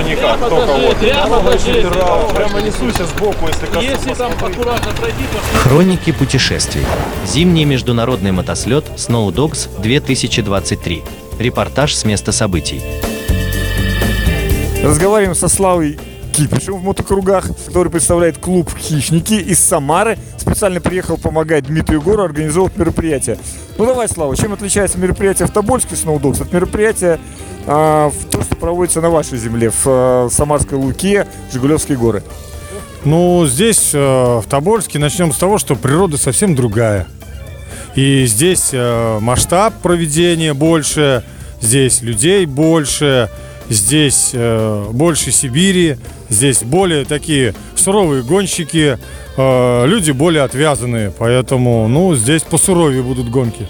ничего никак, только вот. Прямо несуся сбоку, если Если там аккуратно пройти, то Хроники путешествий. Зимний международный мотослет Snow Dogs 2023. Репортаж с места событий. Разговариваем со Славой Кипишем в мотокругах, который представляет клуб «Хищники» из Самары. Специально приехал помогать Дмитрию Гору организовывать мероприятие. Ну давай, Слава, чем отличается мероприятие в Тобольске Сноудокс от мероприятия а, в то, что проводится на вашей земле, в а, Самарской Луке, Жигулевские горы? Ну, здесь, э, в Тобольске, начнем с того, что природа совсем другая. И здесь э, масштаб проведения больше, здесь людей больше, здесь э, больше Сибири, здесь более такие суровые гонщики, э, люди более отвязанные, поэтому, ну, здесь посуровее будут гонки.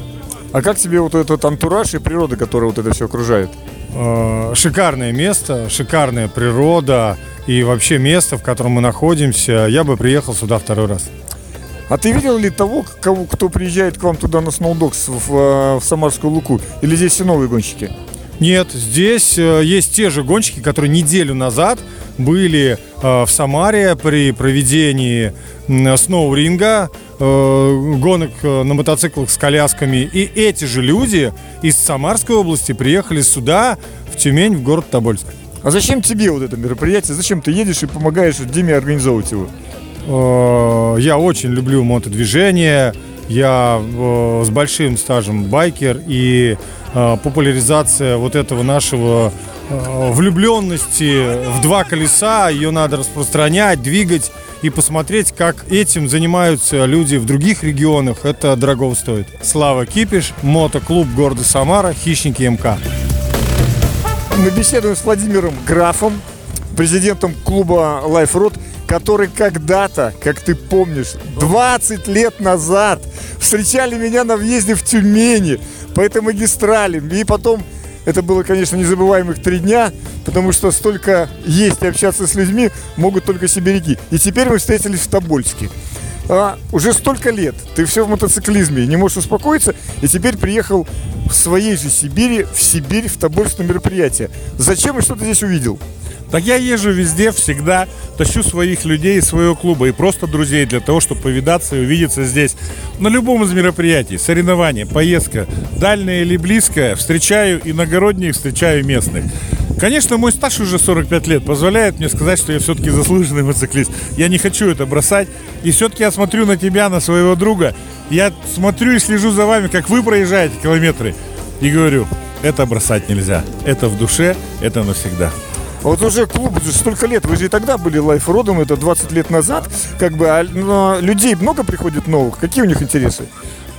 А как тебе вот этот антураж и природа, которая вот это все окружает? Э, шикарное место, шикарная природа и вообще место, в котором мы находимся. Я бы приехал сюда второй раз. А ты видел ли того, кого, кто приезжает к вам туда на Сноудокс в, э, в Самарскую Луку? Или здесь все новые гонщики? Нет, здесь э, есть те же гонщики, которые неделю назад были э, в Самаре при проведении сноуринга, э, гонок э, на мотоциклах с колясками. И эти же люди из Самарской области приехали сюда, в Тюмень, в город Тобольск. А зачем тебе вот это мероприятие? Зачем ты едешь и помогаешь Диме организовывать его? Я очень люблю мотодвижение. Я с большим стажем байкер и популяризация вот этого нашего влюбленности в два колеса, ее надо распространять, двигать и посмотреть, как этим занимаются люди в других регионах. Это дорого стоит. Слава Кипиш, мотоклуб города Самара, хищники МК. Мы беседуем с Владимиром Графом, президентом клуба Life Road, который когда-то, как ты помнишь, 20 лет назад встречали меня на въезде в Тюмени по этой магистрали. И потом, это было, конечно, незабываемых три дня, потому что столько есть и общаться с людьми могут только сибиряки. И теперь мы встретились в Тобольске. А, уже столько лет ты все в мотоциклизме, не можешь успокоиться, и теперь приехал в своей же Сибири, в Сибирь, в Тобольск мероприятие. Зачем и что ты здесь увидел? Так я езжу везде, всегда тащу своих людей из своего клуба и просто друзей для того, чтобы повидаться и увидеться здесь. На любом из мероприятий, соревнования, поездка, дальняя или близкая, встречаю иногородних, встречаю местных. Конечно, мой стаж уже 45 лет позволяет мне сказать, что я все-таки заслуженный мотоциклист. Я не хочу это бросать. И все-таки я смотрю на тебя, на своего друга. Я смотрю и слежу за вами, как вы проезжаете километры. И говорю, это бросать нельзя. Это в душе, это навсегда. А Вот уже клуб уже столько лет, вы же и тогда были лайфродом, это 20 лет назад, как бы, а, но людей много приходит новых, какие у них интересы?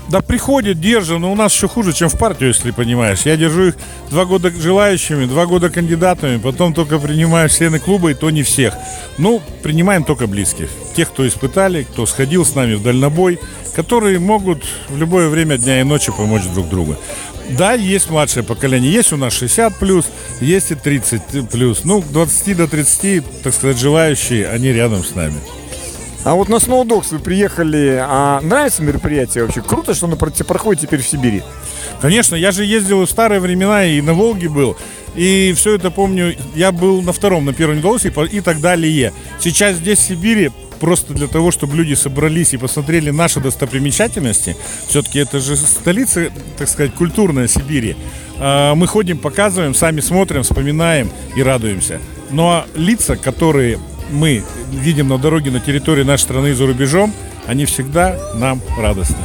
Да приходят, держим, но у нас еще хуже, чем в партию, если понимаешь. Я держу их два года желающими, два года кандидатами, потом только принимаю члены клуба, и то не всех. Ну, принимаем только близких. Тех, кто испытали, кто сходил с нами в дальнобой, которые могут в любое время дня и ночи помочь друг другу. Да, есть младшее поколение, есть у нас 60 плюс, есть и 30 плюс. Ну, 20 до 30, так сказать, желающие, они рядом с нами. А вот на Сноудокс вы приехали, а нравится мероприятие вообще? Круто, что оно про- проходит теперь в Сибири. Конечно, я же ездил в старые времена, и на Волге был. И все это помню, я был на втором, на первом не удалось, и, так далее. Сейчас здесь, в Сибири, просто для того, чтобы люди собрались и посмотрели наши достопримечательности. Все-таки это же столица, так сказать, культурная Сибири. А, Мы ходим, показываем, сами смотрим, вспоминаем и радуемся. Но лица, которые мы видим на дороге на территории нашей страны и за рубежом, они всегда нам радостны.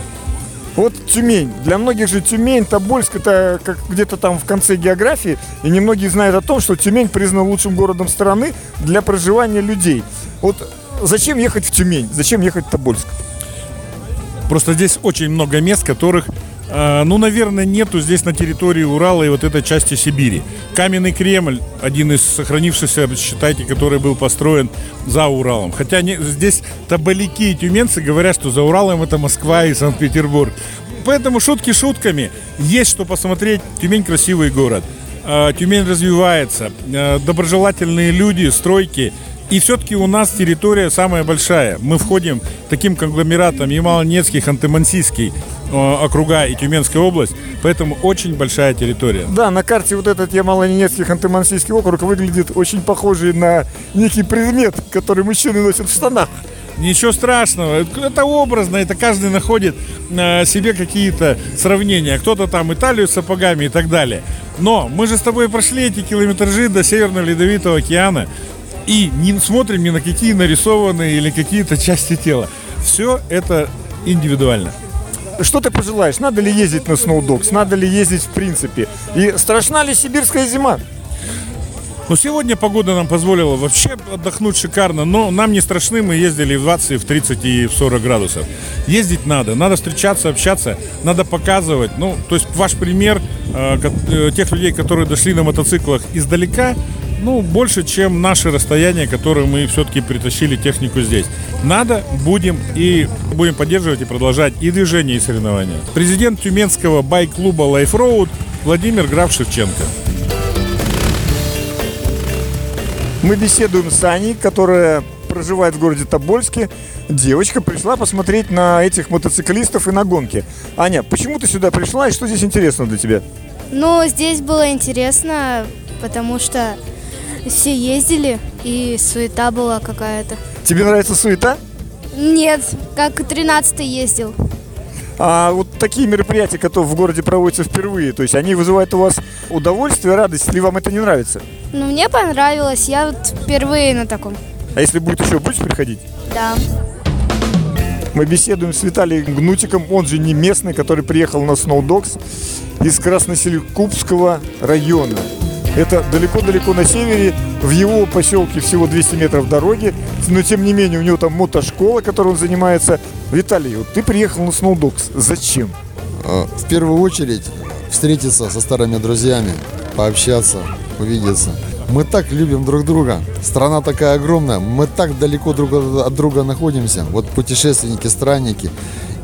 Вот Тюмень. Для многих же Тюмень, Тобольск это как где-то там в конце географии. И немногие знают о том, что Тюмень признан лучшим городом страны для проживания людей. Вот зачем ехать в Тюмень? Зачем ехать в Тобольск? Просто здесь очень много мест, которых, ну, наверное, нету здесь на территории Урала и вот этой части Сибири. Каменный Кремль, один из сохранившихся, считайте, который был построен за Уралом. Хотя не, здесь табаляки и тюменцы говорят, что за Уралом это Москва и Санкт-Петербург. Поэтому шутки шутками. Есть что посмотреть. Тюмень красивый город. Э, Тюмень развивается. Э, Доброжелательные люди, стройки. И все-таки у нас территория самая большая. Мы входим таким конгломератом Ямало-Ненецкий, Ханты-Мансийский э, округа и Тюменская область. Поэтому очень большая территория. Да, на карте вот этот Ямало-Ненецкий Ханты-Мансийский округ выглядит очень похожий на некий предмет, который мужчины носят в штанах. Ничего страшного, это образно, это каждый находит э, себе какие-то сравнения. Кто-то там Италию с сапогами и так далее. Но мы же с тобой прошли эти километражи до Северного Ледовитого океана и не смотрим ни на какие нарисованные или какие-то части тела. Все это индивидуально. Что ты пожелаешь? Надо ли ездить на сноудокс? Надо ли ездить в принципе? И страшна ли сибирская зима? Но сегодня погода нам позволила вообще отдохнуть шикарно, но нам не страшны, мы ездили в 20, и в 30 и в 40 градусов. Ездить надо, надо встречаться, общаться, надо показывать. Ну, то есть ваш пример э, э, тех людей, которые дошли на мотоциклах издалека, ну, больше, чем наше расстояние, которое мы все-таки притащили технику здесь. Надо, будем и будем поддерживать и продолжать и движение, и соревнования. Президент Тюменского байк-клуба Life Road Владимир Граф Шевченко. Мы беседуем с Аней, которая проживает в городе Тобольске. Девочка пришла посмотреть на этих мотоциклистов и на гонки. Аня, почему ты сюда пришла и что здесь интересно для тебя? Ну, здесь было интересно, потому что все ездили, и суета была какая-то. Тебе нравится суета? Нет, как 13-й ездил. А вот такие мероприятия, которые в городе проводятся впервые, то есть они вызывают у вас удовольствие, радость, или вам это не нравится? Ну, мне понравилось, я вот впервые на таком. А если будет еще, будешь приходить? Да. Мы беседуем с Виталием Гнутиком, он же не местный, который приехал на Сноудокс из Красноселькупского района. Это далеко-далеко на севере, в его поселке всего 200 метров дороги, но тем не менее у него там мотошкола, которой он занимается. Виталий, вот ты приехал на Сноудокс, зачем? Э, В первую очередь встретиться со старыми друзьями, пообщаться, увидеться. Мы так любим друг друга. Страна такая огромная. Мы так далеко друг от друга находимся. Вот путешественники, странники.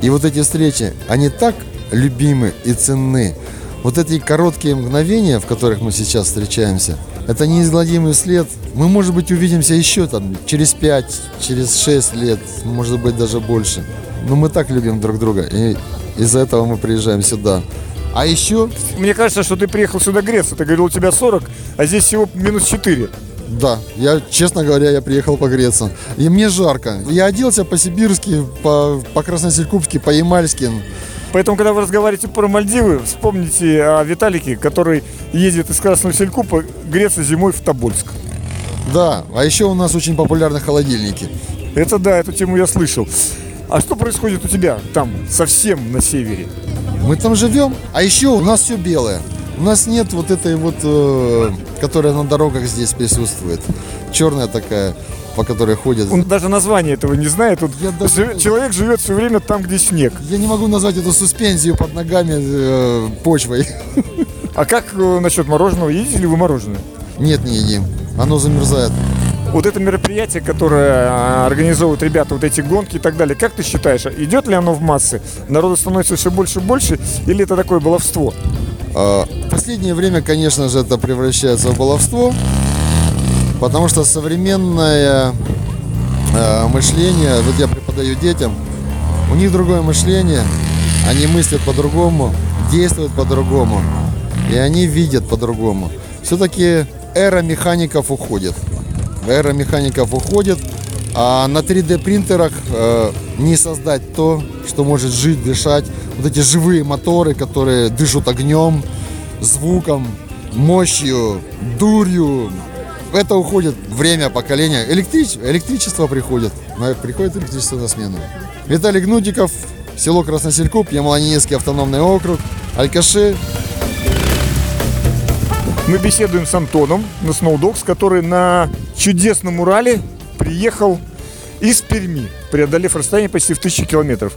И вот эти встречи, они так любимы и ценны. Вот эти короткие мгновения, в которых мы сейчас встречаемся, это неизгладимый след. Мы, может быть, увидимся еще там через 5, через 6 лет, может быть, даже больше. Но мы так любим друг друга. И из-за этого мы приезжаем сюда. А еще, Мне кажется, что ты приехал сюда греться. Ты говорил, у тебя 40, а здесь всего минус 4. да, я, честно говоря, я приехал погреться. И мне жарко. Я оделся по-сибирски, по, по-красноселькупски, по-ямальски. Поэтому, когда вы разговариваете про Мальдивы, вспомните о Виталике, который ездит из Красного Селькупа греться зимой в Тобольск. Да, а еще у нас очень популярны холодильники. Это да, эту тему я слышал. А что происходит у тебя там, совсем на севере? Мы там живем, а еще у нас все белое. У нас нет вот этой вот, э, которая на дорогах здесь присутствует. Черная такая, по которой ходят. Он даже название этого не знает. Вот Я даже- Человек живет все время там, где снег. Я не могу назвать эту суспензию под ногами э, почвой. А как э, насчет мороженого? Едите ли вы мороженое? Нет, не едим. Оно замерзает. Вот это мероприятие, которое а, организовывают ребята, вот эти гонки и так далее, как ты считаешь, идет ли оно в массы? Народу становится все больше и больше, или это такое баловство? А, В последнее время, конечно же, это превращается в баловство, потому что современное э, мышление, вот я преподаю детям, у них другое мышление, они мыслят по-другому, действуют по-другому, и они видят по-другому. Все-таки эра механиков уходит. Эра механиков уходит, а на 3D принтерах э, не создать то, что может жить, дышать. Вот эти живые моторы, которые дышат огнем, звуком, мощью, дурью. Это уходит время поколения. Электрич- электричество приходит. Приходит электричество на смену. Виталий Гнутиков, село Красноселькуп, Ямало-Ненецкий автономный округ, Алькаши, Мы беседуем с Антоном на Сноудокс, который на чудесном Урале приехал из Перми, преодолев расстояние почти в тысячу километров.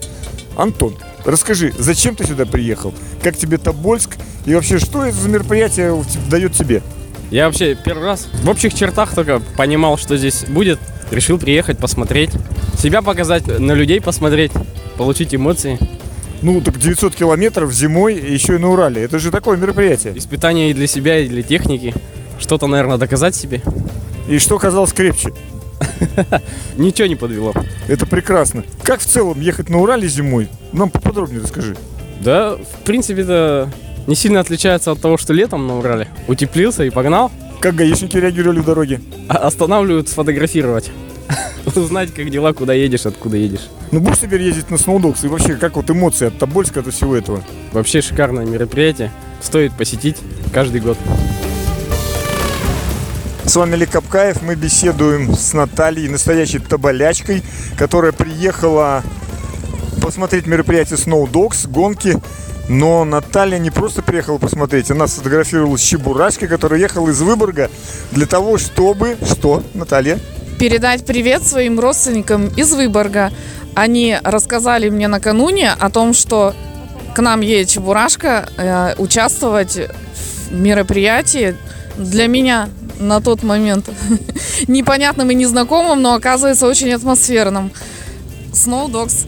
Антон, расскажи, зачем ты сюда приехал? Как тебе Тобольск? И вообще, что это за мероприятие дает тебе? Я вообще первый раз в общих чертах только понимал, что здесь будет. Решил приехать, посмотреть. Себя показать, на людей посмотреть, получить эмоции. Ну, так 900 километров зимой, еще и на Урале. Это же такое мероприятие. Испытания и для себя, и для техники. Что-то, наверное, доказать себе. И что казалось крепче? Ничего не подвело. Это прекрасно. Как в целом ехать на Урале зимой? Нам поподробнее расскажи. Да, в принципе, это не сильно отличается от того, что летом на Урале. Утеплился и погнал. Как гаишники реагировали в дороге? А- Останавливают сфотографировать. Узнать, как дела, куда едешь, откуда едешь. Ну будешь теперь ездить на сноудокс? И вообще, как вот эмоции от Тобольска, от всего этого? Вообще шикарное мероприятие. Стоит посетить каждый год. С вами Ли Капкаев. Мы беседуем с Натальей, настоящей тоболячкой, которая приехала посмотреть мероприятие Snow Dogs, гонки. Но Наталья не просто приехала посмотреть, она сфотографировалась с Чебурашкой, которая ехала из Выборга для того, чтобы... Что, Наталья? передать привет своим родственникам из Выборга. Они рассказали мне накануне о том, что к нам едет Чебурашка э, участвовать в мероприятии для меня на тот момент непонятным и незнакомым, но оказывается очень атмосферным. Snow Dogs.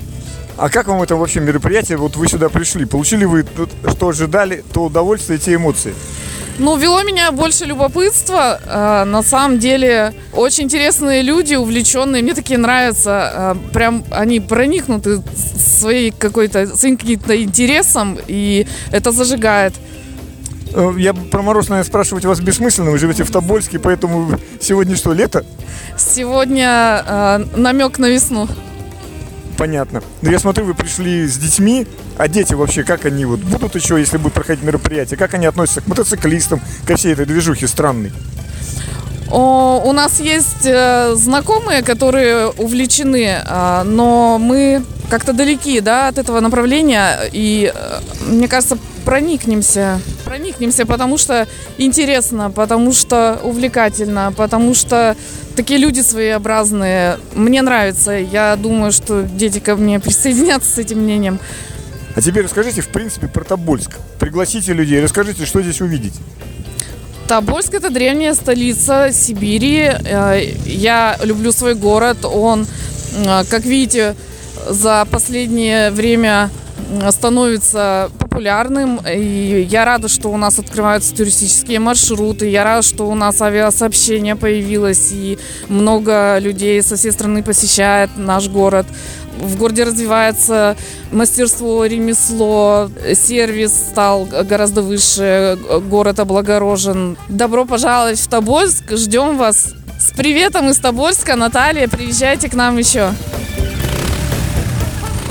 А как вам это вообще мероприятие? Вот вы сюда пришли. Получили вы тут, что ожидали, то удовольствие, те эмоции? Ну, вело меня больше любопытства. Э, на самом деле, очень интересные люди, увлеченные. Мне такие нравятся. Э, прям они проникнуты своей какой-то, своим каким-то интересом, и это зажигает. Э, Я про мороз, наверное, спрашивать вас бессмысленно. Вы живете в Тобольске, поэтому сегодня что, лето? Сегодня э, намек на весну. Понятно. Но я смотрю, вы пришли с детьми, а дети вообще, как они вот будут еще, если будут проходить мероприятие, как они относятся к мотоциклистам, ко всей этой движухе странной? О, у нас есть э, знакомые, которые увлечены, а, но мы как-то далеки да, от этого направления. И э, мне кажется, проникнемся. Проникнемся, потому что интересно, потому что увлекательно, потому что такие люди своеобразные. Мне нравится. Я думаю, что дети ко мне присоединятся с этим мнением. А теперь расскажите, в принципе, про Тобольск. Пригласите людей, расскажите, что здесь увидеть. Тобольск это древняя столица Сибири. Э, Я люблю свой город. Он, э, как видите, за последнее время становится популярным. И я рада, что у нас открываются туристические маршруты. Я рада, что у нас авиасообщение появилось. И много людей со всей страны посещает наш город. В городе развивается мастерство, ремесло, сервис стал гораздо выше, город облагорожен. Добро пожаловать в Тобольск, ждем вас. С приветом из Тобольска, Наталья, приезжайте к нам еще.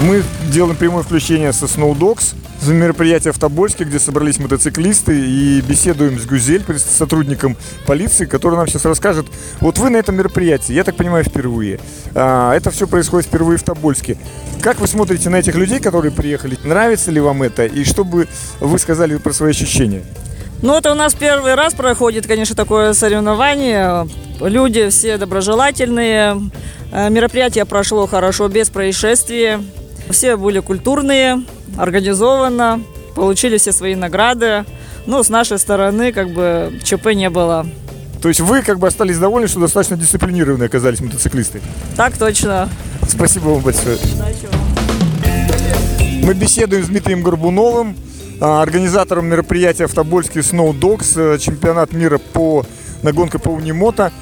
Мы делаем прямое включение со Snow Dogs, за мероприятие в Тобольске, где собрались мотоциклисты и беседуем с Гюзель, сотрудником полиции, который нам сейчас расскажет. Вот вы на этом мероприятии, я так понимаю, впервые. А, это все происходит впервые в Тобольске. Как вы смотрите на этих людей, которые приехали? Нравится ли вам это? И что бы вы сказали про свои ощущения? Ну, это у нас первый раз проходит, конечно, такое соревнование. Люди все доброжелательные. Э, Мероприятие прошло хорошо, без происшествий. Все были культурные, организованно, получили все свои награды. Ну, с нашей стороны, как бы, ЧП не было. То есть вы как бы остались довольны, что достаточно дисциплинированные оказались мотоциклисты? Так точно. Спасибо вам большое. Мы беседуем с Дмитрием Горбуновым, а, организатором мероприятия в Тобольске Snow Dogs, э, чемпионат мира по на гонка по унимото.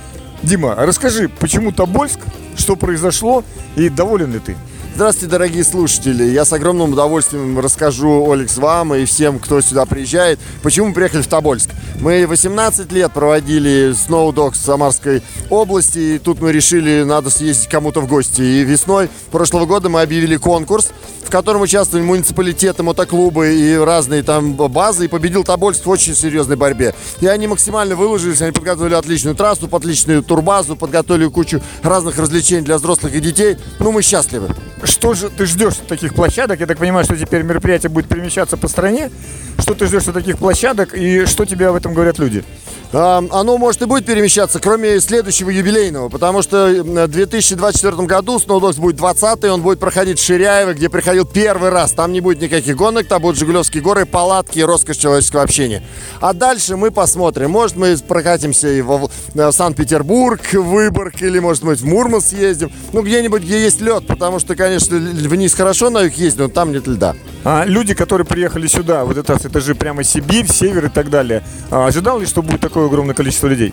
Дима, а расскажи, почему Тобольск, что произошло и доволен ли ты? Здравствуйте, дорогие слушатели. Я с огромным удовольствием расскажу, Олекс, вам и всем, кто сюда приезжает, почему мы приехали в Тобольск. Мы 18 лет проводили Snow Dogs в Самарской области, и тут мы решили, надо съездить кому-то в гости. И весной прошлого года мы объявили конкурс, в котором участвовали муниципалитеты, мотоклубы и разные там базы, и победил Тобольск в очень серьезной борьбе. И они максимально выложились, они подготовили отличную трассу, отличную турбазу, подготовили кучу разных развлечений для взрослых и детей. Ну, мы счастливы. Что же ты ждешь от таких площадок? Я так понимаю, что теперь мероприятие будет перемещаться по стране. Что ты ждешь от таких площадок и что тебе об этом говорят люди? Оно может и будет перемещаться, кроме следующего юбилейного, потому что э, в 2024 году Snowdogs будет 20-й, он будет проходить в Ширяево, где приходил первый раз. Там не будет никаких гонок, там будут Жигулевские горы, палатки и роскошь человеческого общения. А дальше мы посмотрим. Может, мы прокатимся и во- в Санкт-Петербург, Выборг, или, может быть, в Мурманск съездим. Ну, где-нибудь, где есть лед, потому что, конечно, вниз хорошо на юг ездить, но там нет льда. А люди, которые приехали сюда, вот это, это же прямо Сибирь, север и так далее, а, ожидал ли, что будет такое огромное количество людей?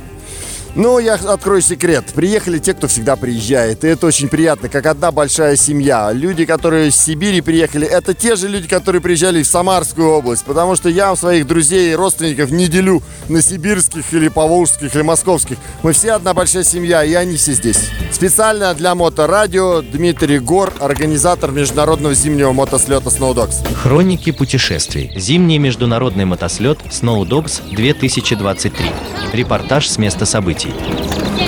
Ну, я открою секрет. Приехали те, кто всегда приезжает. И это очень приятно, как одна большая семья. Люди, которые из Сибири приехали, это те же люди, которые приезжали в Самарскую область. Потому что я своих друзей и родственников не делю на сибирских или поволжских или московских. Мы все одна большая семья, и они все здесь. Специально для Моторадио Дмитрий Гор, организатор международного зимнего мотослета Snowdogs. Хроники путешествий. Зимний международный мотослет Snow Dogs 2023. Репортаж с места событий. parti.